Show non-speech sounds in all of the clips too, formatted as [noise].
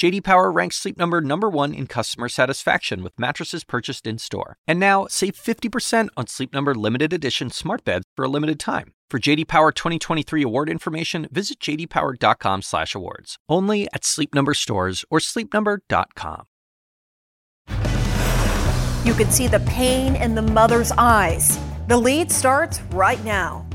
JD Power ranks Sleep Number number 1 in customer satisfaction with mattresses purchased in-store. And now, save 50% on Sleep Number limited edition smart beds for a limited time. For JD Power 2023 award information, visit jdpower.com/awards. Only at Sleep Number stores or sleepnumber.com. You can see the pain in the mother's eyes. The lead starts right now.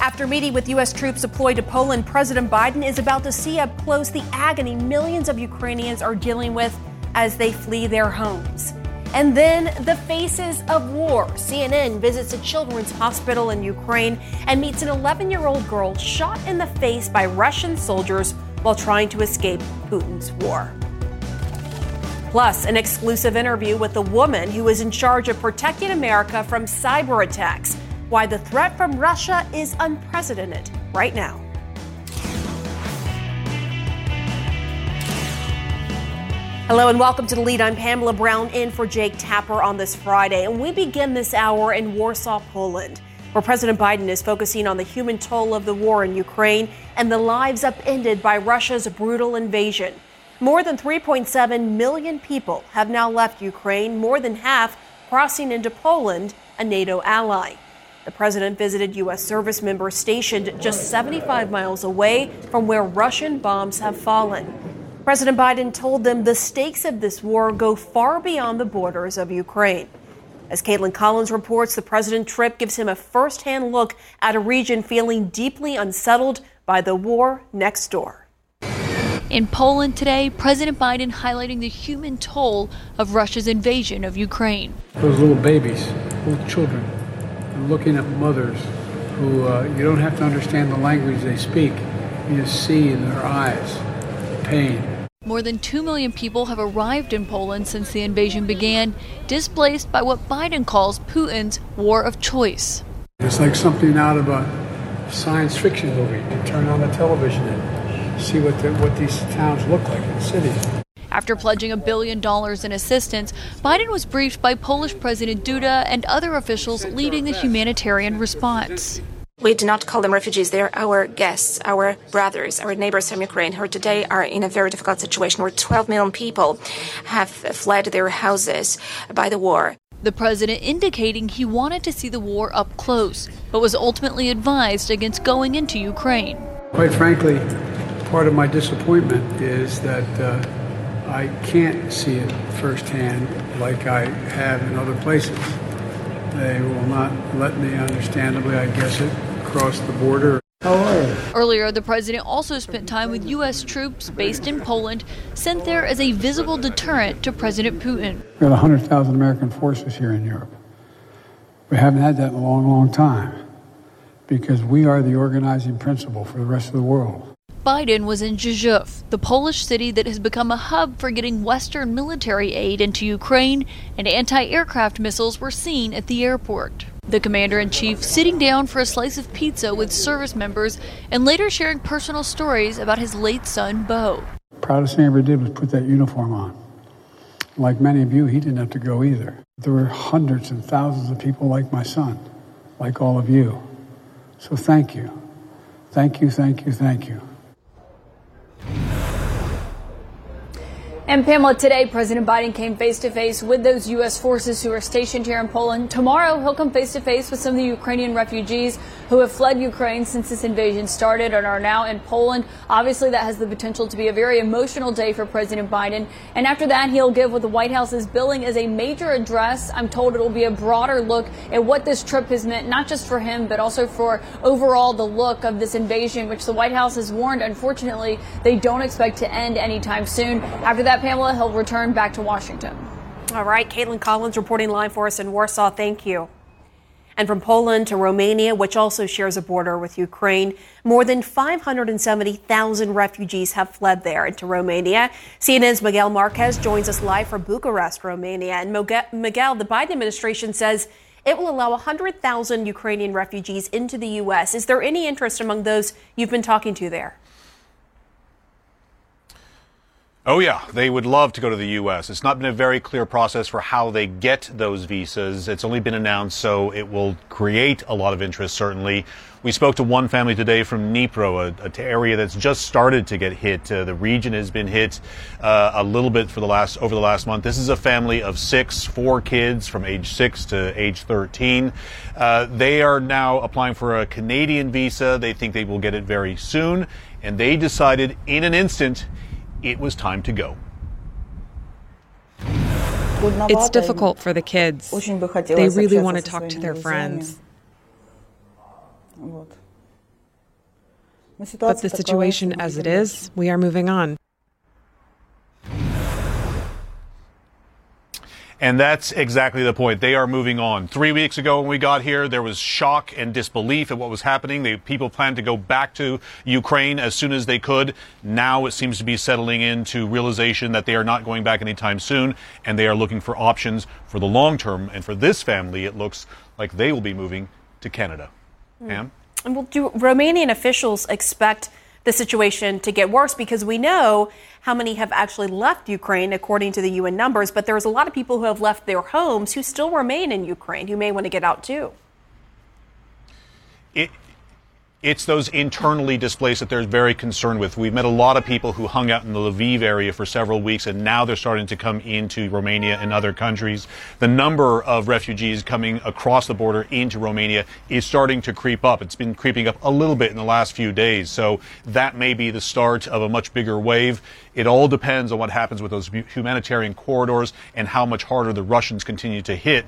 After meeting with U.S. troops deployed to Poland, President Biden is about to see up close the agony millions of Ukrainians are dealing with as they flee their homes. And then the faces of war. CNN visits a children's hospital in Ukraine and meets an 11 year old girl shot in the face by Russian soldiers while trying to escape Putin's war. Plus, an exclusive interview with the woman who is in charge of protecting America from cyber attacks why the threat from Russia is unprecedented right now. Hello and welcome to the lead. I'm Pamela Brown in for Jake Tapper on this Friday. And we begin this hour in Warsaw, Poland, where President Biden is focusing on the human toll of the war in Ukraine and the lives upended by Russia's brutal invasion. More than 3.7 million people have now left Ukraine, more than half crossing into Poland, a NATO ally. The president visited U.S. service members stationed just 75 miles away from where Russian bombs have fallen. President Biden told them the stakes of this war go far beyond the borders of Ukraine. As Kaitlan Collins reports, the president's trip gives him a firsthand look at a region feeling deeply unsettled by the war next door. In Poland today, President Biden highlighting the human toll of Russia's invasion of Ukraine. Those little babies, little children, looking at mothers who uh, you don't have to understand the language they speak. You just see in their eyes pain. More than 2 million people have arrived in Poland since the invasion began, displaced by what Biden calls Putin's war of choice. It's like something out of a science fiction movie. You turn on the television and see what, the, what these towns look like in cities. After pledging a billion dollars in assistance, Biden was briefed by Polish President Duda and other officials leading the humanitarian response. We do not call them refugees. They are our guests, our brothers, our neighbors from Ukraine who today are in a very difficult situation where 12 million people have fled their houses by the war. The president indicating he wanted to see the war up close, but was ultimately advised against going into Ukraine. Quite frankly, part of my disappointment is that. Uh, I can't see it firsthand like I have in other places. They will not let me, understandably, I guess it, cross the border. Earlier, the president also spent time with U.S. troops based in Poland, sent there as a visible deterrent to President Putin. We have 100,000 American forces here in Europe. We haven't had that in a long, long time because we are the organizing principle for the rest of the world. Biden was in Rzeszów, the Polish city that has become a hub for getting Western military aid into Ukraine, and anti aircraft missiles were seen at the airport. The commander in chief sitting down for a slice of pizza with service members and later sharing personal stories about his late son, Bo. Proudest thing I ever did was put that uniform on. Like many of you, he didn't have to go either. There were hundreds and thousands of people like my son, like all of you. So thank you. Thank you, thank you, thank you. And Pamela, today President Biden came face to face with those U.S. forces who are stationed here in Poland. Tomorrow he'll come face to face with some of the Ukrainian refugees who have fled Ukraine since this invasion started and are now in Poland. Obviously, that has the potential to be a very emotional day for President Biden. And after that, he'll give what the White House is billing as a major address. I'm told it'll be a broader look at what this trip has meant, not just for him, but also for overall the look of this invasion, which the White House has warned, unfortunately, they don't expect to end anytime soon. After that, Pamela, he'll return back to Washington. All right, Kaitlan Collins reporting live for us in Warsaw. Thank you. And from Poland to Romania, which also shares a border with Ukraine, more than 570,000 refugees have fled there into Romania. CNN's Miguel Marquez joins us live from Bucharest, Romania. And Miguel, the Biden administration says it will allow 100,000 Ukrainian refugees into the U.S. Is there any interest among those you've been talking to there? Oh, yeah. They would love to go to the U.S. It's not been a very clear process for how they get those visas. It's only been announced, so it will create a lot of interest, certainly. We spoke to one family today from Dnipro, a, a area that's just started to get hit. Uh, the region has been hit uh, a little bit for the last over the last month. This is a family of six, four kids from age six to age 13. Uh, they are now applying for a Canadian visa. They think they will get it very soon, and they decided in an instant it was time to go. It's difficult for the kids. They really want to talk to their friends. But the situation as it is, we are moving on. And that's exactly the point. They are moving on. Three weeks ago when we got here, there was shock and disbelief at what was happening. The people planned to go back to Ukraine as soon as they could. Now it seems to be settling into realization that they are not going back anytime soon, and they are looking for options for the long term. And for this family, it looks like they will be moving to Canada. Mm. Pam? And will do Romanian officials expect the situation to get worse because we know how many have actually left Ukraine according to the UN numbers, but there's a lot of people who have left their homes who still remain in Ukraine who may want to get out too. It, it's those internally displaced that they're very concerned with. We've met a lot of people who hung out in the Lviv area for several weeks, and now they're starting to come into Romania and other countries. The number of refugees coming across the border into Romania is starting to creep up. It's been creeping up a little bit in the last few days, so that may be the start of a much bigger wave. It all depends on what happens with those humanitarian corridors and how much harder the Russians continue to hit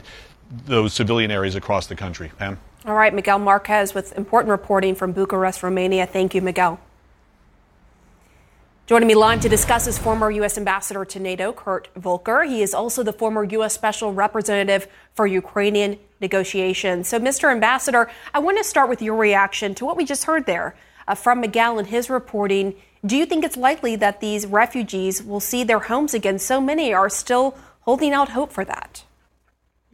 those civilian areas across the country. Pam? All right, Miguel Marquez with important reporting from Bucharest, Romania. Thank you, Miguel. Joining me live to discuss is former U.S. Ambassador to NATO, Kurt Volker. He is also the former U.S. Special Representative for Ukrainian negotiations. So, Mr. Ambassador, I want to start with your reaction to what we just heard there uh, from Miguel and his reporting. Do you think it's likely that these refugees will see their homes again? So many are still holding out hope for that.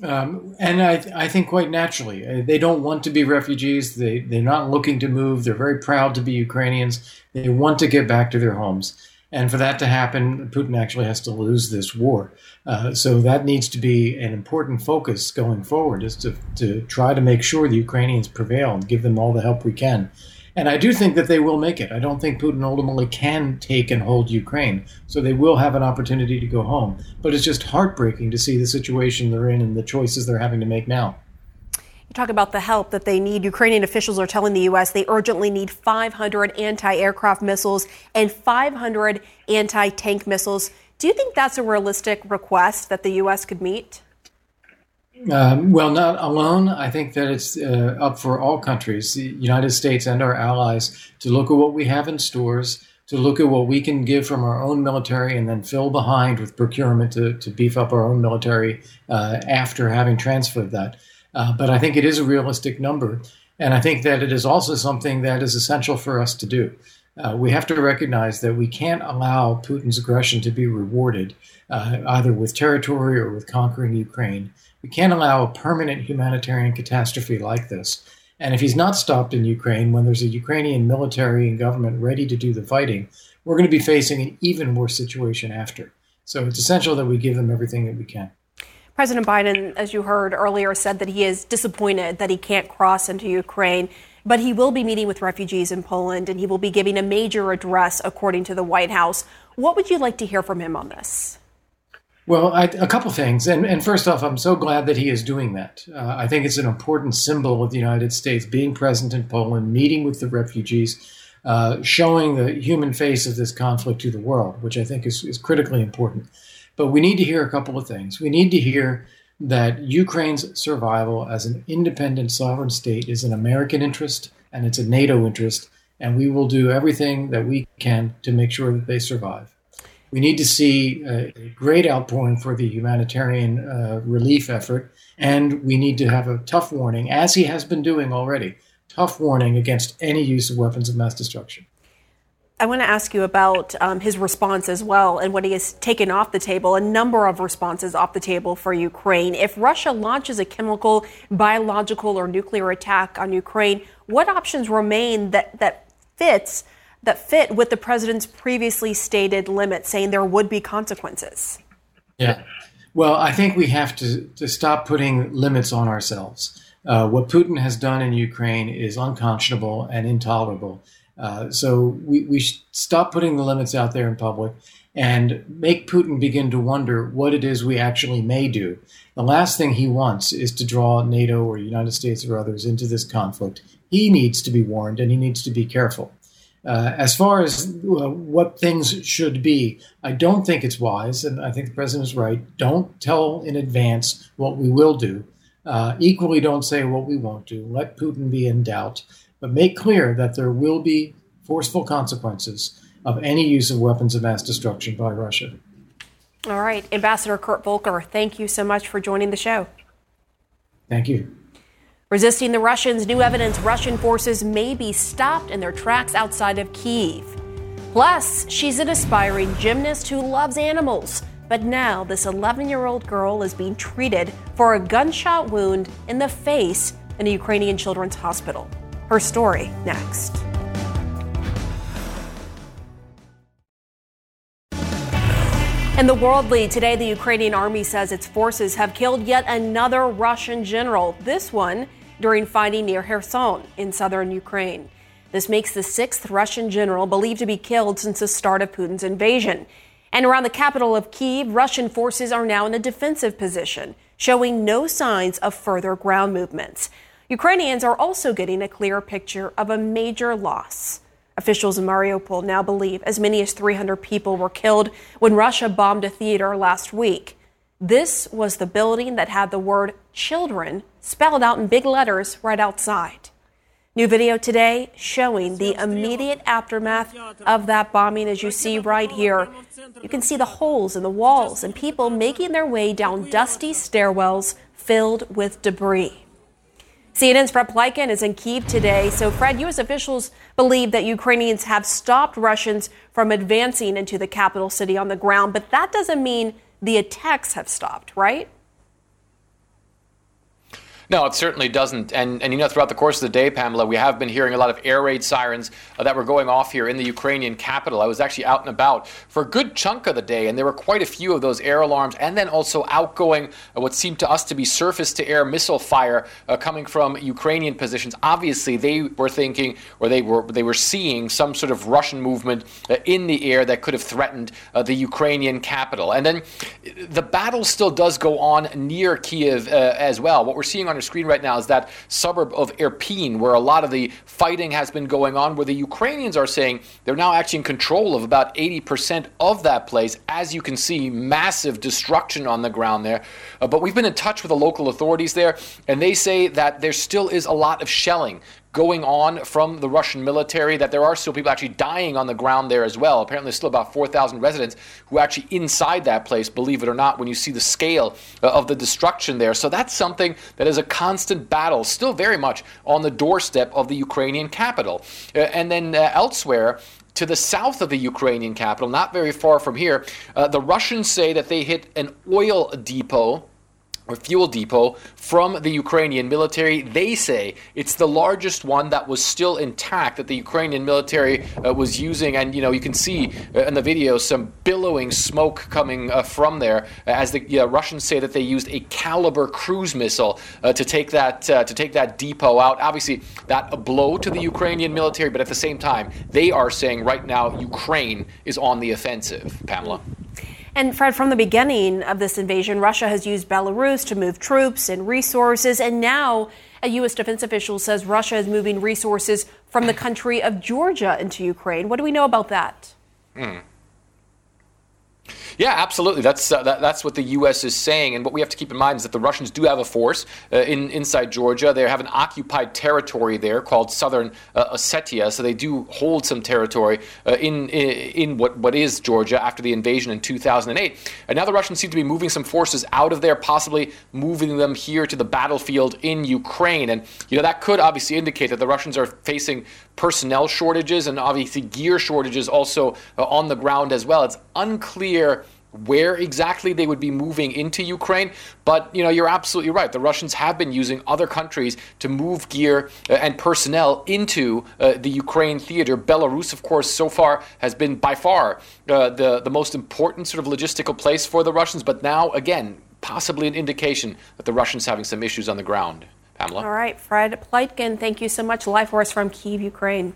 Um, and I, I think quite naturally, uh, they don't want to be refugees. They, they're not looking to move. They're very proud to be Ukrainians. They want to get back to their homes. And for that to happen, Putin actually has to lose this war. Uh, so that needs to be an important focus going forward, is to, to try to make sure the Ukrainians prevail and give them all the help we can. And I do think that they will make it. I don't think Putin ultimately can take and hold Ukraine. So they will have an opportunity to go home. But it's just heartbreaking to see the situation they're in and the choices they're having to make now. You talk about the help that they need. Ukrainian officials are telling the U.S. they urgently need 500 anti aircraft missiles and 500 anti tank missiles. Do you think that's a realistic request that the U.S. could meet? Um, well, not alone. I think that it's uh, up for all countries, the United States and our allies, to look at what we have in stores, to look at what we can give from our own military, and then fill behind with procurement to, to beef up our own military uh, after having transferred that. Uh, but I think it is a realistic number. And I think that it is also something that is essential for us to do. Uh, we have to recognize that we can't allow Putin's aggression to be rewarded, uh, either with territory or with conquering Ukraine. We can't allow a permanent humanitarian catastrophe like this. And if he's not stopped in Ukraine when there's a Ukrainian military and government ready to do the fighting, we're going to be facing an even worse situation after. So it's essential that we give them everything that we can. President Biden, as you heard earlier, said that he is disappointed that he can't cross into Ukraine, but he will be meeting with refugees in Poland and he will be giving a major address, according to the White House. What would you like to hear from him on this? Well, I, a couple of things, and, and first off, I'm so glad that he is doing that. Uh, I think it's an important symbol of the United States being present in Poland, meeting with the refugees, uh, showing the human face of this conflict to the world, which I think is, is critically important. But we need to hear a couple of things. We need to hear that Ukraine's survival as an independent sovereign state is an American interest and it's a NATO interest, and we will do everything that we can to make sure that they survive. We need to see a, great outpouring for the humanitarian uh, relief effort, and we need to have a tough warning, as he has been doing already, tough warning against any use of weapons of mass destruction. I want to ask you about um, his response as well and what he has taken off the table, a number of responses off the table for Ukraine. If Russia launches a chemical, biological, or nuclear attack on Ukraine, what options remain that, that fits that fit with the president's previously stated limit, saying there would be consequences. Yeah. Well, I think we have to, to stop putting limits on ourselves. Uh, what Putin has done in Ukraine is unconscionable and intolerable. Uh, so we, we should stop putting the limits out there in public and make Putin begin to wonder what it is we actually may do. The last thing he wants is to draw NATO or United States or others into this conflict. He needs to be warned and he needs to be careful. Uh, as far as uh, what things should be, I don't think it's wise, and I think the president is right. Don't tell in advance what we will do. Uh, equally, don't say what we won't do. Let Putin be in doubt, but make clear that there will be forceful consequences of any use of weapons of mass destruction by Russia. All right. Ambassador Kurt Volker, thank you so much for joining the show. Thank you. Resisting the Russians, new evidence Russian forces may be stopped in their tracks outside of Kiev. Plus, she's an aspiring gymnast who loves animals. But now, this 11 year old girl is being treated for a gunshot wound in the face in a Ukrainian children's hospital. Her story next. In the world lead today, the Ukrainian army says its forces have killed yet another Russian general, this one during fighting near Kherson in southern Ukraine. This makes the sixth Russian general believed to be killed since the start of Putin's invasion. And around the capital of Kiev, Russian forces are now in a defensive position, showing no signs of further ground movements. Ukrainians are also getting a clear picture of a major loss. Officials in Mariupol now believe as many as 300 people were killed when Russia bombed a theater last week. This was the building that had the word children spelled out in big letters right outside. New video today showing the immediate aftermath of that bombing, as you see right here. You can see the holes in the walls and people making their way down dusty stairwells filled with debris. CNN's Fred Pleitgen is in Kiev today. So, Fred, U.S. officials believe that Ukrainians have stopped Russians from advancing into the capital city on the ground, but that doesn't mean the attacks have stopped, right? No, it certainly doesn't. And, and you know, throughout the course of the day, Pamela, we have been hearing a lot of air raid sirens uh, that were going off here in the Ukrainian capital. I was actually out and about for a good chunk of the day, and there were quite a few of those air alarms, and then also outgoing uh, what seemed to us to be surface to air missile fire uh, coming from Ukrainian positions. Obviously, they were thinking, or they were they were seeing some sort of Russian movement uh, in the air that could have threatened uh, the Ukrainian capital. And then uh, the battle still does go on near Kiev as well. What we're seeing on your screen right now is that suburb of Irpin, where a lot of the fighting has been going on, where the Ukrainians are saying they're now actually in control of about 80% of that place. As you can see, massive destruction on the ground there. Uh, but we've been in touch with the local authorities there, and they say that there still is a lot of shelling going on from the Russian military, that there are still people actually dying on the ground there as well. Apparently, there's still about 4,000 residents who are actually inside that place, believe it or not, when you see the scale uh, of the destruction there. So that's something that is a constant battle, still very much on the doorstep of the Ukrainian capital. Uh, and then uh, elsewhere, to the south of the Ukrainian capital, not very far from here, uh, the Russians say that they hit an oil depot fuel depot from the Ukrainian military. They say it's the largest one that was still intact that the Ukrainian military uh, was using. And, you know, you can see uh, in the video some billowing smoke coming uh, from there as the Russians say that they used a Kalibr cruise missile uh, to take that uh, to take that depot out. Obviously, that a blow to the Ukrainian military, but at the same time, they are saying right now Ukraine is on the offensive. Pamela. And Fred, from the beginning of this invasion, Russia has used Belarus to move troops and resources. And now a U.S. defense official says Russia is moving resources from the country of Georgia into Ukraine. What do we know about that? Mm. Yeah, absolutely. That's uh, that, that's what the U.S. is saying, and what we have to keep in mind is that the Russians do have a force uh, in inside Georgia. They have an occupied territory there called Southern uh, Ossetia, so they do hold some territory uh, in, in, in what what is Georgia after the invasion in 2008. And now the Russians seem to be moving some forces out of there, possibly moving them here to the battlefield in Ukraine, and you know that could obviously indicate that the Russians are facing personnel shortages and obviously gear shortages also uh, on the ground as well. It's unclear where exactly they would be moving into Ukraine. But you know, you're absolutely right. The Russians have been using other countries to move gear uh, and personnel into uh, the Ukraine theater. Belarus, of course, so far has been by far uh, the the most important sort of logistical place for the Russians. But now, again, possibly an indication that the Russians having some issues on the ground. Pamela. All right, Fred Pleitgen, thank you so much. Live for us from Kiev, Ukraine.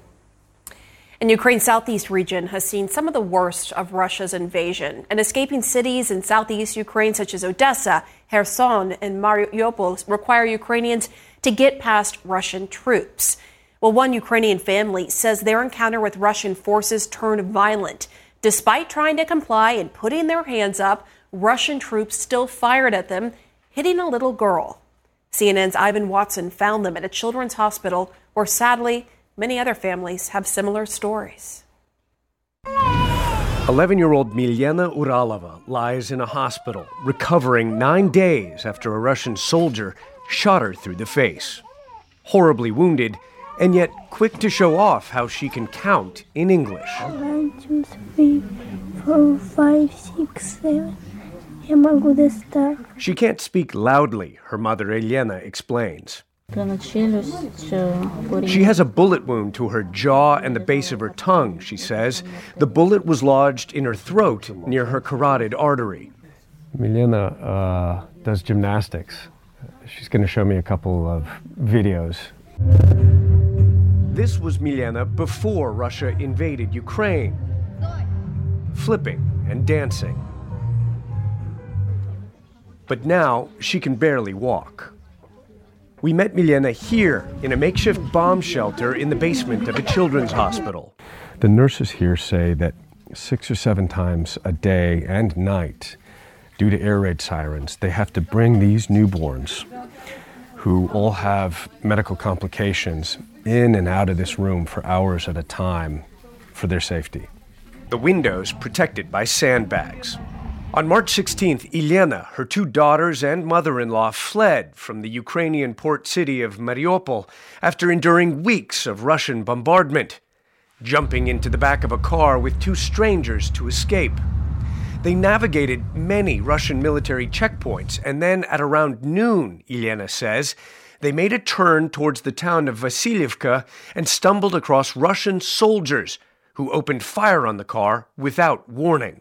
And Ukraine's southeast region has seen some of the worst of Russia's invasion. And escaping cities in southeast Ukraine, such as Odessa, Kherson, and Mariupol, require Ukrainians to get past Russian troops. Well, one Ukrainian family says their encounter with Russian forces turned violent. Despite trying to comply and putting their hands up, Russian troops still fired at them, hitting a little girl. CNN's Ivan Watson found them at a children's hospital where sadly Many other families have similar stories. 11 year old Milena Uralova lies in a hospital, recovering nine days after a Russian soldier shot her through the face. Horribly wounded, and yet quick to show off how she can count in English. One, two, three, four, five, six, seven. She can't speak loudly, her mother Elena explains. She has a bullet wound to her jaw and the base of her tongue, she says. The bullet was lodged in her throat near her carotid artery. Milena uh, does gymnastics. She's going to show me a couple of videos. This was Milena before Russia invaded Ukraine, flipping and dancing. But now she can barely walk. We met Milena here in a makeshift bomb shelter in the basement of a children's hospital. The nurses here say that six or seven times a day and night, due to air raid sirens, they have to bring these newborns who all have medical complications in and out of this room for hours at a time for their safety. The windows protected by sandbags. On March 16th, Elena, her two daughters, and mother in law fled from the Ukrainian port city of Mariupol after enduring weeks of Russian bombardment, jumping into the back of a car with two strangers to escape. They navigated many Russian military checkpoints, and then at around noon, Elena says, they made a turn towards the town of Vasilivka and stumbled across Russian soldiers who opened fire on the car without warning.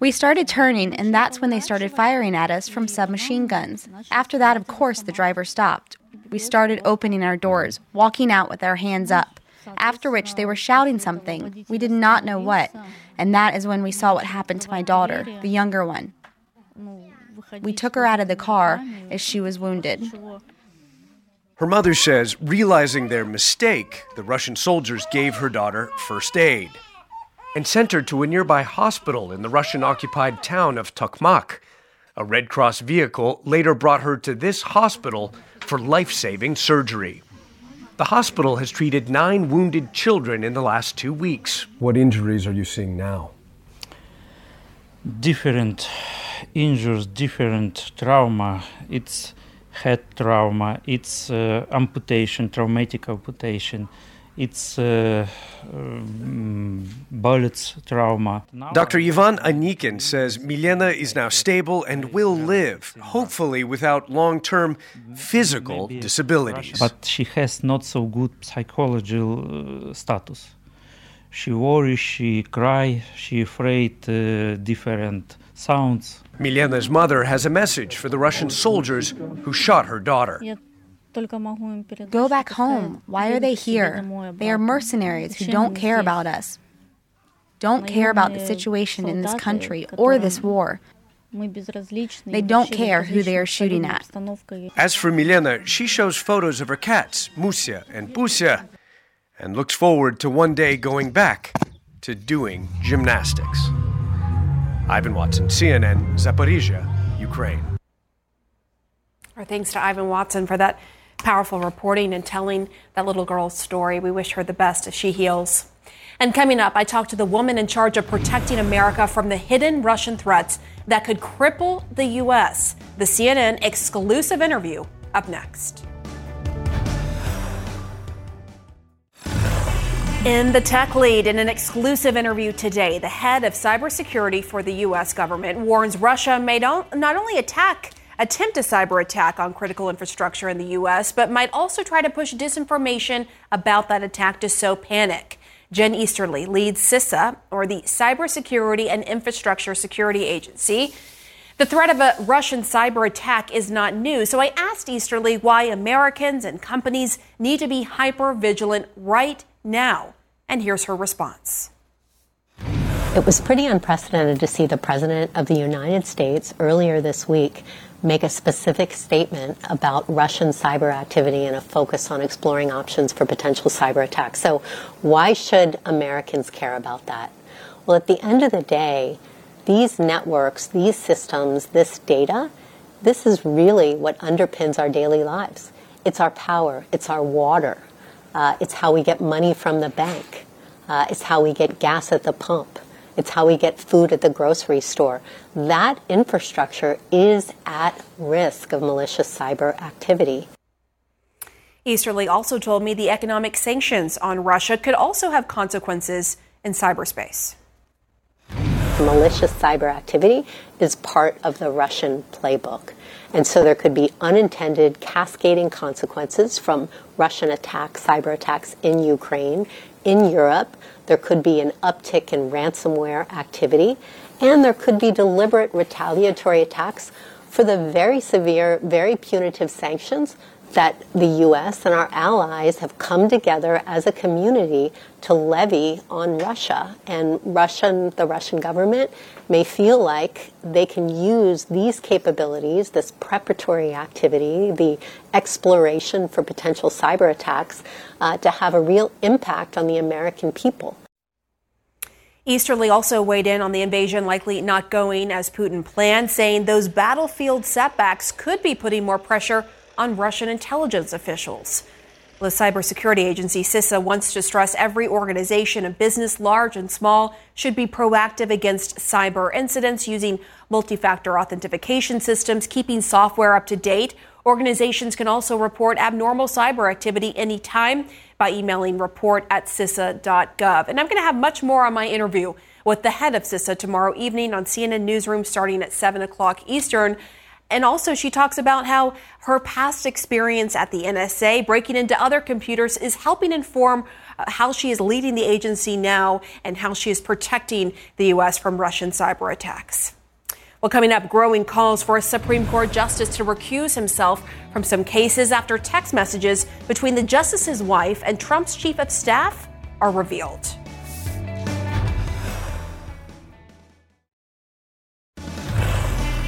We started turning, and that's when they started firing at us from submachine guns. After that, of course, the driver stopped. We started opening our doors, walking out with our hands up. After which, they were shouting something. We did not know what. And that is when we saw what happened to my daughter, the younger one. We took her out of the car as she was wounded. Her mother says, realizing their mistake, the Russian soldiers gave her daughter first aid and sent her to a nearby hospital in the Russian occupied town of Tokmak. A Red Cross vehicle later brought her to this hospital for life saving surgery. The hospital has treated nine wounded children in the last two weeks. What injuries are you seeing now? Different injuries, different trauma. It's head trauma, it's uh, amputation, traumatic amputation it's uh, um, bullets trauma. Dr. Ivan Anikin says Milena is now stable and will live, hopefully without long term physical disabilities. But she has not so good psychological uh, status. She worries, she cry, she afraid uh, different sounds. Milena's mother has a message for the Russian soldiers who shot her daughter. Go back home. Why are they here? They are mercenaries who don't care about us, don't care about the situation in this country or this war. They don't care who they are shooting at. As for Milena, she shows photos of her cats, Musia and Busia, and looks forward to one day going back to doing gymnastics. Ivan Watson, CNN, Zaporizhia, Ukraine. Our thanks to Ivan Watson for that powerful reporting and telling that little girl's story. We wish her the best as she heals. And coming up, I talked to the woman in charge of protecting America from the hidden Russian threats that could cripple the U.S. The CNN exclusive interview up next. In the tech lead, in an exclusive interview today, the head of cybersecurity for the U.S. government warns Russia may not only attack, attempt a cyber attack on critical infrastructure in the U.S., but might also try to push disinformation about that attack to sow panic. Jen Easterly leads CISA, or the Cybersecurity and Infrastructure Security Agency. The threat of a Russian cyber attack is not new, so I asked Easterly why Americans and companies need to be hyper vigilant right now. And here's her response. It was pretty unprecedented to see the President of the United States earlier this week make a specific statement about Russian cyber activity and a focus on exploring options for potential cyber attacks. So, why should Americans care about that? Well, at the end of the day, these networks, these systems, this data, this is really what underpins our daily lives. It's our power, it's our water, uh, it's how we get money from the bank. Uh, it's how we get gas at the pump. It's how we get food at the grocery store. That infrastructure is at risk of malicious cyber activity. Easterly also told me the economic sanctions on Russia could also have consequences in cyberspace. Malicious cyber activity is part of the Russian playbook. And so there could be unintended cascading consequences from Russian attacks, cyber attacks in Ukraine, in Europe. There could be an uptick in ransomware activity, and there could be deliberate retaliatory attacks for the very severe, very punitive sanctions that the U.S. and our allies have come together as a community to levy on Russia. And Russian, the Russian government may feel like they can use these capabilities, this preparatory activity, the exploration for potential cyber attacks, uh, to have a real impact on the American people. Easterly also weighed in on the invasion likely not going as Putin planned, saying those battlefield setbacks could be putting more pressure on Russian intelligence officials. The cybersecurity agency CISA wants to stress every organization and business, large and small, should be proactive against cyber incidents using multi factor authentication systems, keeping software up to date. Organizations can also report abnormal cyber activity anytime by emailing report at CISA.gov. And I'm going to have much more on my interview with the head of CISA tomorrow evening on CNN Newsroom starting at 7 o'clock Eastern. And also, she talks about how her past experience at the NSA, breaking into other computers, is helping inform uh, how she is leading the agency now and how she is protecting the U.S. from Russian cyber attacks. Well, coming up, growing calls for a Supreme Court justice to recuse himself from some cases after text messages between the justice's wife and Trump's chief of staff are revealed.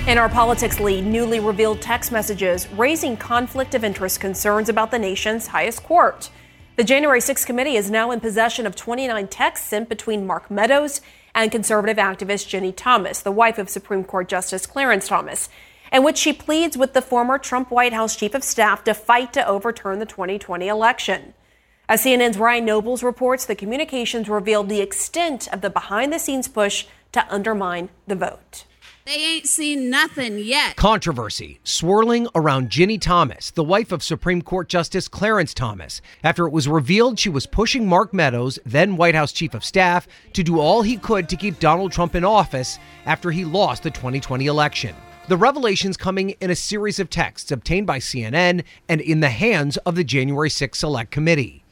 In our politics lead, newly revealed text messages raising conflict of interest concerns about the nation's highest court. The January 6th committee is now in possession of 29 texts sent between Mark Meadows and conservative activist Ginny Thomas, the wife of Supreme Court Justice Clarence Thomas, in which she pleads with the former Trump White House chief of staff to fight to overturn the 2020 election. As CNN's Ryan Nobles reports, the communications revealed the extent of the behind the scenes push to undermine the vote. They ain't seen nothing yet. Controversy swirling around Ginny Thomas, the wife of Supreme Court Justice Clarence Thomas, after it was revealed she was pushing Mark Meadows, then White House Chief of Staff, to do all he could to keep Donald Trump in office after he lost the 2020 election. The revelations coming in a series of texts obtained by CNN and in the hands of the January 6 Select Committee.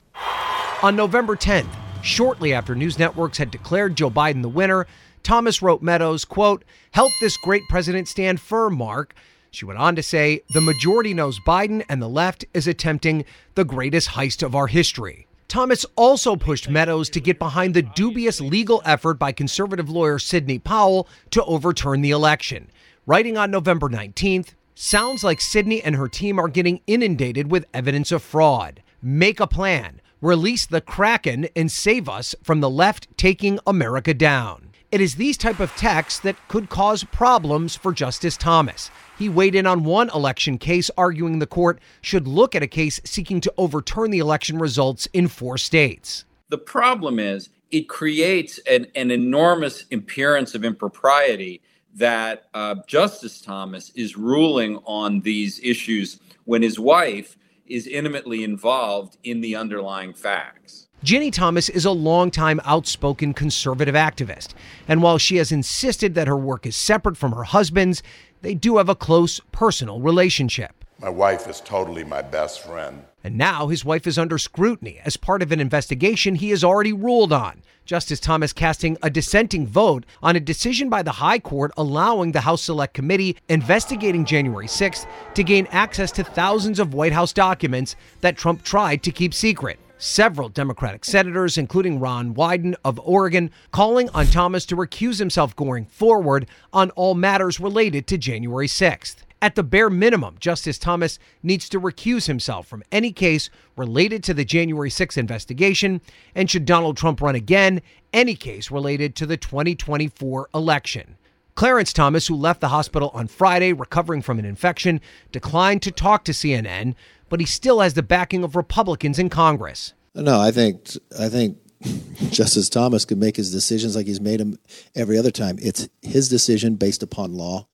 On November 10th, shortly after news networks had declared Joe Biden the winner, Thomas wrote Meadows, quote, help this great president stand firm, Mark. She went on to say, the majority knows Biden and the left is attempting the greatest heist of our history. Thomas also pushed Meadows to get behind the dubious legal effort by conservative lawyer Sidney Powell to overturn the election. Writing on November 19th, sounds like Sidney and her team are getting inundated with evidence of fraud. Make a plan, release the Kraken, and save us from the left taking America down. It is these type of texts that could cause problems for Justice Thomas. He weighed in on one election case, arguing the court should look at a case seeking to overturn the election results in four states. The problem is it creates an, an enormous appearance of impropriety that uh, Justice Thomas is ruling on these issues when his wife is intimately involved in the underlying facts. Ginny Thomas is a longtime outspoken conservative activist, and while she has insisted that her work is separate from her husband's, they do have a close personal relationship. My wife is totally my best friend. And now his wife is under scrutiny as part of an investigation he has already ruled on. Justice Thomas casting a dissenting vote on a decision by the High Court allowing the House Select Committee investigating January 6th to gain access to thousands of White House documents that Trump tried to keep secret. Several Democratic senators, including Ron Wyden of Oregon, calling on Thomas to recuse himself going forward on all matters related to January 6th. At the bare minimum, Justice Thomas needs to recuse himself from any case related to the January 6th investigation, and should Donald Trump run again, any case related to the 2024 election. Clarence Thomas, who left the hospital on Friday recovering from an infection, declined to talk to CNN, but he still has the backing of Republicans in Congress. No, I think I think [laughs] Justice Thomas could make his decisions like he's made them every other time. It's his decision based upon law.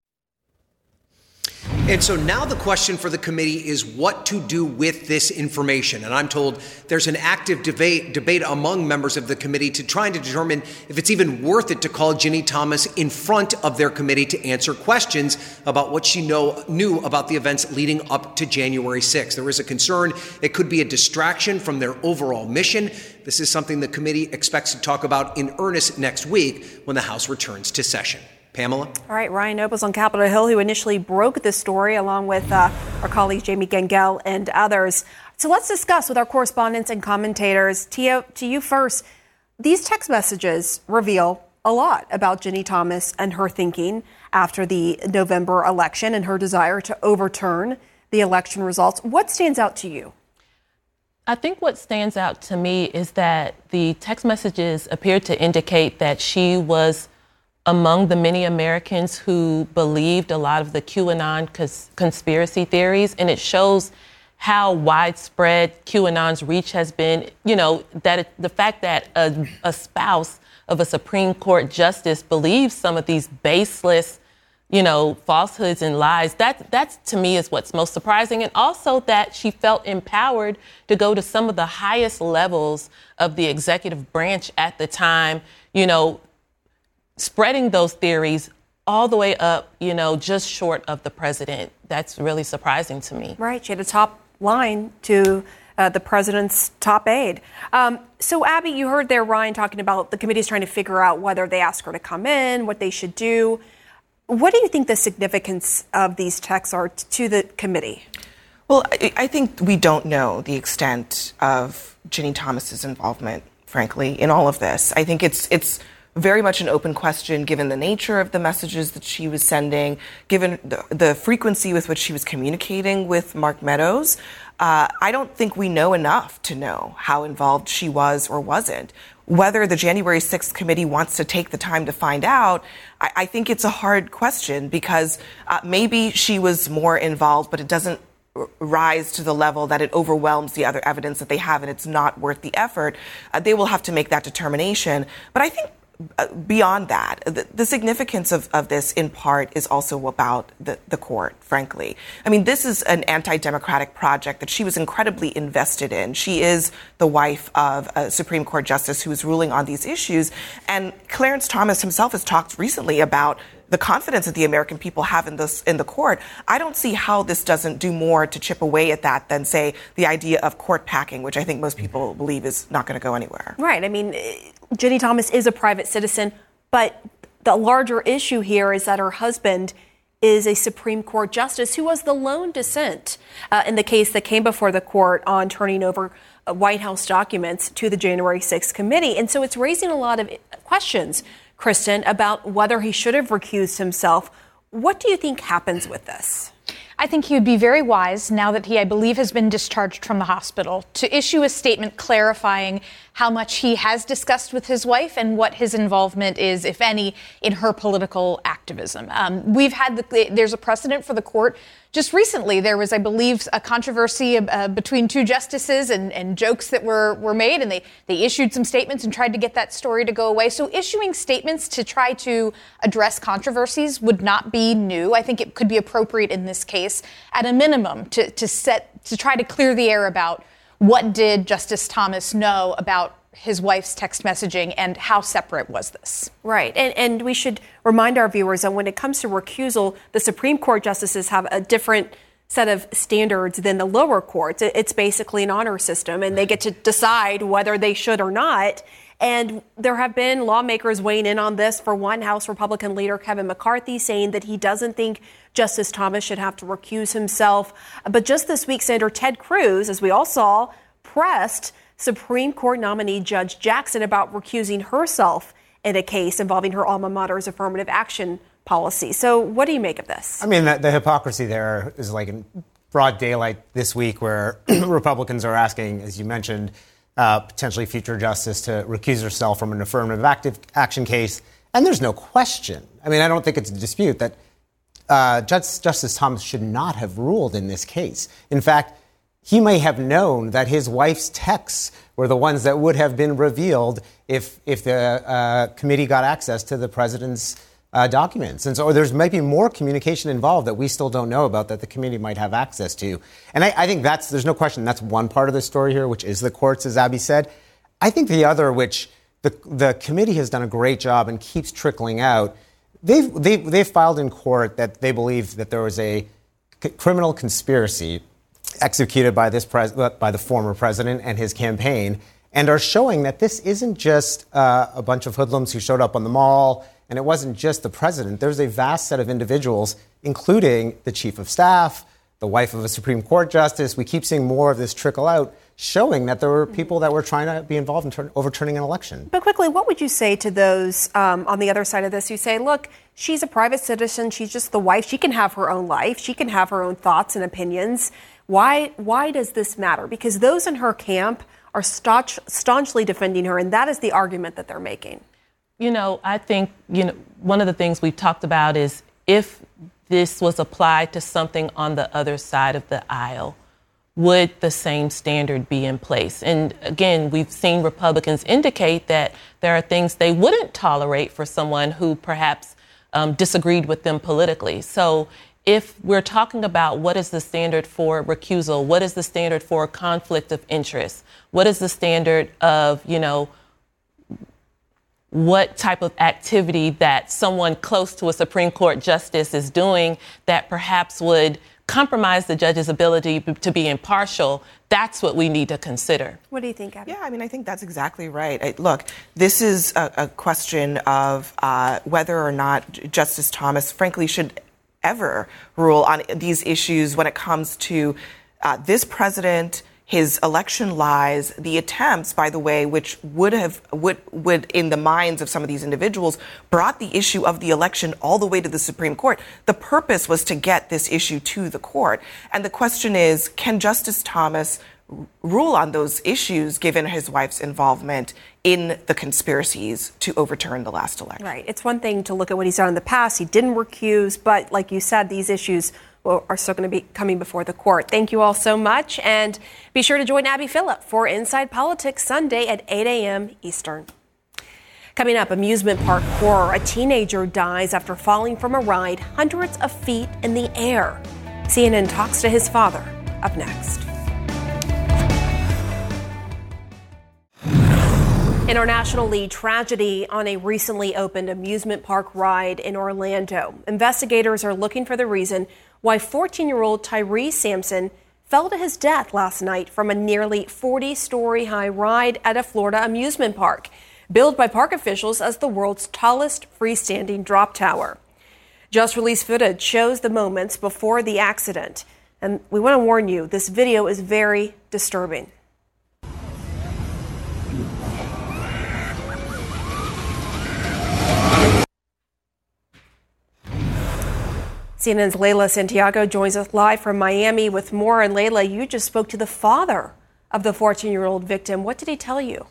And so now the question for the committee is what to do with this information. And I'm told there's an active debate, debate among members of the committee to trying to determine if it's even worth it to call Ginny Thomas in front of their committee to answer questions about what she know, knew about the events leading up to January 6th. There is a concern it could be a distraction from their overall mission. This is something the committee expects to talk about in earnest next week when the House returns to session. Pamela? All right, Ryan Nobles on Capitol Hill, who initially broke this story along with uh, our colleagues Jamie Gangel and others. So let's discuss with our correspondents and commentators. Tia, to you first. These text messages reveal a lot about Ginny Thomas and her thinking after the November election and her desire to overturn the election results. What stands out to you? I think what stands out to me is that the text messages appear to indicate that she was among the many Americans who believed a lot of the QAnon cons- conspiracy theories, and it shows how widespread QAnon's reach has been. You know, that it, the fact that a, a spouse of a Supreme Court justice believes some of these baseless, you know, falsehoods and lies. That that to me is what's most surprising, and also that she felt empowered to go to some of the highest levels of the executive branch at the time. You know, spreading those theories all the way up, you know, just short of the president. That's really surprising to me. Right. She had a top line to uh, the president's top aide. Um, so, Abby, you heard there Ryan talking about the committee is trying to figure out whether they ask her to come in, what they should do. What do you think the significance of these texts are to the committee? Well, I think we don't know the extent of Ginny Thomas's involvement, frankly, in all of this. I think it's it's very much an open question given the nature of the messages that she was sending, given the, the frequency with which she was communicating with Mark Meadows. Uh, I don't think we know enough to know how involved she was or wasn't. Whether the January 6th committee wants to take the time to find out, I, I think it's a hard question because uh, maybe she was more involved, but it doesn't rise to the level that it overwhelms the other evidence that they have and it's not worth the effort, uh, they will have to make that determination. But I think beyond that, the, the significance of, of, this in part is also about the, the court, frankly. I mean, this is an anti democratic project that she was incredibly invested in. She is the wife of a Supreme Court justice who is ruling on these issues. And Clarence Thomas himself has talked recently about the confidence that the American people have in this in the court, I don't see how this doesn't do more to chip away at that than say the idea of court packing, which I think most people mm-hmm. believe is not going to go anywhere. Right. I mean, Ginny Thomas is a private citizen, but the larger issue here is that her husband is a Supreme Court justice who was the lone dissent uh, in the case that came before the court on turning over uh, White House documents to the January 6th committee. And so it's raising a lot of questions Kristen, about whether he should have recused himself. What do you think happens with this? I think he would be very wise now that he, I believe, has been discharged from the hospital to issue a statement clarifying how much he has discussed with his wife and what his involvement is, if any, in her political activism. Um, we've had the, there's a precedent for the court. Just recently, there was, I believe, a controversy uh, between two justices and, and, jokes that were, were made, and they, they issued some statements and tried to get that story to go away. So, issuing statements to try to address controversies would not be new. I think it could be appropriate in this case, at a minimum, to, to set to try to clear the air about what did Justice Thomas know about his wife's text messaging and how separate was this? Right. And, and we should remind our viewers that when it comes to recusal, the Supreme Court justices have a different set of standards than the lower courts. It's basically an honor system, and they get to decide whether they should or not. And there have been lawmakers weighing in on this. For one, House Republican leader Kevin McCarthy saying that he doesn't think Justice Thomas should have to recuse himself. But just this week, Senator Ted Cruz, as we all saw, pressed Supreme Court nominee Judge Jackson about recusing herself in a case involving her alma mater's affirmative action policy. So, what do you make of this? I mean, the, the hypocrisy there is like in broad daylight this week, where [clears throat] Republicans are asking, as you mentioned, uh, potentially future justice to recuse herself from an affirmative action case. And there's no question. I mean, I don't think it's a dispute that uh, Justice Thomas should not have ruled in this case. In fact, he may have known that his wife's texts were the ones that would have been revealed if, if the uh, committee got access to the president's uh, documents. And so there's maybe more communication involved that we still don't know about that the committee might have access to. And I, I think that's, there's no question, that's one part of the story here, which is the courts, as Abby said. I think the other, which the, the committee has done a great job and keeps trickling out, they've, they've, they've filed in court that they believe that there was a c- criminal conspiracy executed by, this pres- by the former president and his campaign and are showing that this isn't just uh, a bunch of hoodlums who showed up on the mall and it wasn't just the president. There's a vast set of individuals, including the chief of staff, the wife of a Supreme Court justice. We keep seeing more of this trickle out, showing that there were people that were trying to be involved in turn- overturning an election. But quickly, what would you say to those um, on the other side of this who say, look, she's a private citizen, she's just the wife, she can have her own life, she can have her own thoughts and opinions. Why, why does this matter? Because those in her camp are staunch, staunchly defending her, and that is the argument that they're making. You know, I think, you know, one of the things we've talked about is if this was applied to something on the other side of the aisle, would the same standard be in place? And again, we've seen Republicans indicate that there are things they wouldn't tolerate for someone who perhaps um, disagreed with them politically. So if we're talking about what is the standard for recusal, what is the standard for conflict of interest, what is the standard of, you know, what type of activity that someone close to a Supreme Court justice is doing that perhaps would compromise the judge's ability to be impartial, that's what we need to consider. What do you think, Abby? Yeah, I mean, I think that's exactly right. I, look, this is a, a question of uh, whether or not Justice Thomas, frankly, should ever rule on these issues when it comes to uh, this president his election lies, the attempts, by the way, which would have would would in the minds of some of these individuals brought the issue of the election all the way to the Supreme Court. The purpose was to get this issue to the court, and the question is, can Justice Thomas rule on those issues given his wife's involvement in the conspiracies to overturn the last election? Right. It's one thing to look at what he's done in the past. He didn't recuse, but like you said, these issues are still going to be coming before the court. Thank you all so much. And be sure to join Abby Phillip for Inside Politics Sunday at 8 a.m. Eastern. Coming up, amusement park horror. A teenager dies after falling from a ride hundreds of feet in the air. CNN talks to his father. Up next. Internationally, tragedy on a recently opened amusement park ride in Orlando. Investigators are looking for the reason why 14 year old Tyre Sampson fell to his death last night from a nearly 40 story high ride at a Florida amusement park, billed by park officials as the world's tallest freestanding drop tower. Just released footage shows the moments before the accident. And we want to warn you this video is very disturbing. CNN's Leyla Santiago joins us live from Miami with more. And Leyla, you just spoke to the father of the 14 year old victim. What did he tell you?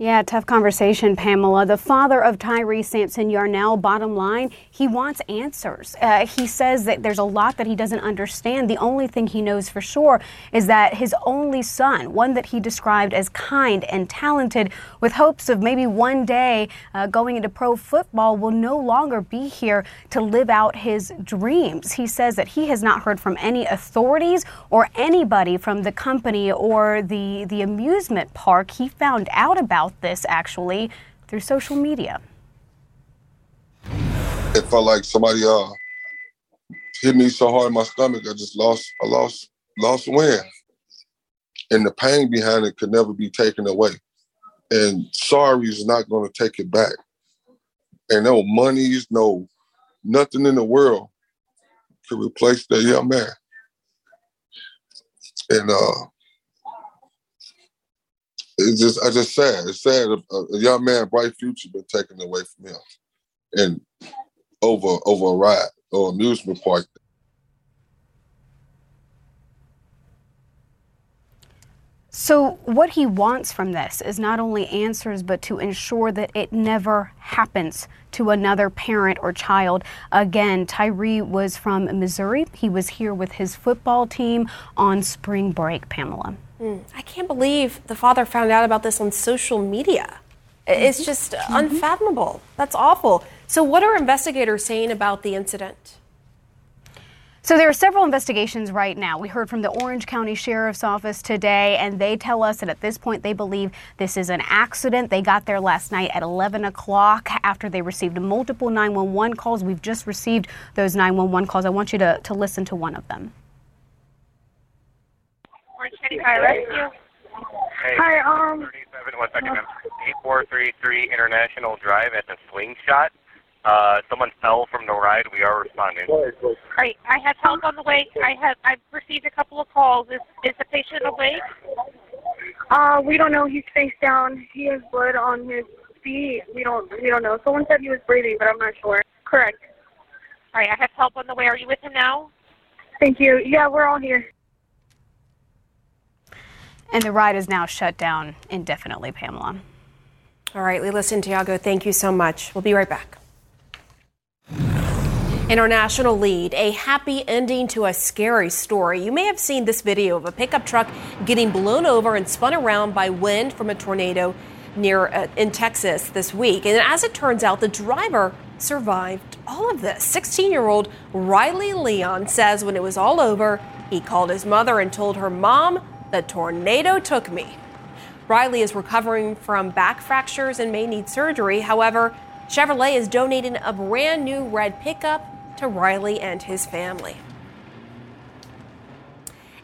Yeah, tough conversation, Pamela. The father of Tyre Sampson Yarnell, bottom line, he wants answers. Uh, he says that there's a lot that he doesn't understand. The only thing he knows for sure is that his only son, one that he described as kind and talented, with hopes of maybe one day uh, going into pro football, will no longer be here to live out his dreams. He says that he has not heard from any authorities or anybody from the company or the, the amusement park. He found out about about this actually through social media. It felt like somebody uh, hit me so hard in my stomach, I just lost, I lost, lost wind. And the pain behind it could never be taken away. And sorry is not going to take it back. And no monies, no nothing in the world could replace that young man. And uh, it's just I just sad. It's sad. A, a, young man, bright future, been taken away from him, and over over a ride or amusement park. So, what he wants from this is not only answers, but to ensure that it never happens to another parent or child. Again, Tyre was from Missouri. He was here with his football team on spring break, Pamela. Mm. I can't believe the father found out about this on social media. It's mm-hmm. just mm-hmm. unfathomable. That's awful. So, what are investigators saying about the incident? So there are several investigations right now. We heard from the Orange County Sheriff's Office today, and they tell us that at this point they believe this is an accident. They got there last night at 11 o'clock after they received multiple 911 calls. We've just received those 911 calls. I want you to, to listen to one of them. Orange County Fire Rescue. Hey, Hi, um. 37, one second, 8433 International Drive at the Slingshot. Uh, someone fell from the ride. We are responding. Right. I have help on the way. I have. I've received a couple of calls. Is is the patient awake? Uh, we don't know. He's face down. He has blood on his feet. We don't. We don't know. Someone said he was breathing, but I'm not sure. Correct. All right. I have help on the way. Are you with him now? Thank you. Yeah, we're all here. And the ride is now shut down indefinitely, Pamela. All right, Leyla Santiago, thank you so much. We'll be right back. In our national lead, a happy ending to a scary story. You may have seen this video of a pickup truck getting blown over and spun around by wind from a tornado near uh, in Texas this week. And as it turns out, the driver survived all of this. 16-year-old Riley Leon says when it was all over, he called his mother and told her mom the tornado took me. Riley is recovering from back fractures and may need surgery. However, Chevrolet is donating a brand new red pickup to Riley and his family.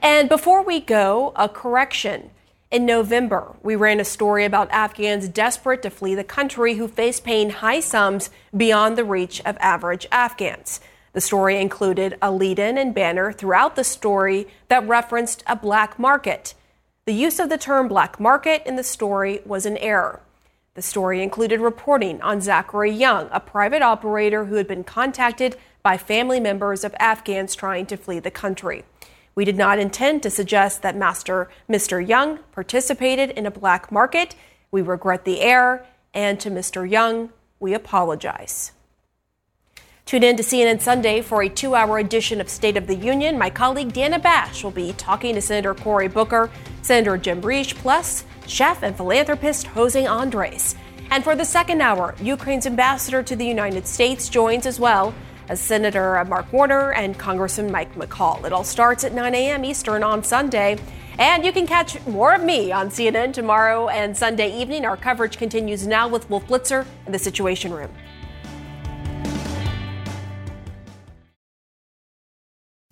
And before we go, a correction. In November, we ran a story about Afghans desperate to flee the country who face paying high sums beyond the reach of average Afghans. The story included a lead in and banner throughout the story that referenced a black market. The use of the term black market in the story was an error. The story included reporting on Zachary Young, a private operator who had been contacted by family members of Afghans trying to flee the country. We did not intend to suggest that Master Mr. Young participated in a black market. We regret the error, and to Mr. Young, we apologize. Tune in to CNN Sunday for a two hour edition of State of the Union. My colleague Dana Bash will be talking to Senator Cory Booker, Senator Jim Risch, plus chef and philanthropist Jose Andres. And for the second hour, Ukraine's ambassador to the United States joins as well as Senator Mark Warner and Congressman Mike McCaul. It all starts at 9 a.m. Eastern on Sunday. And you can catch more of me on CNN tomorrow and Sunday evening. Our coverage continues now with Wolf Blitzer in the Situation Room.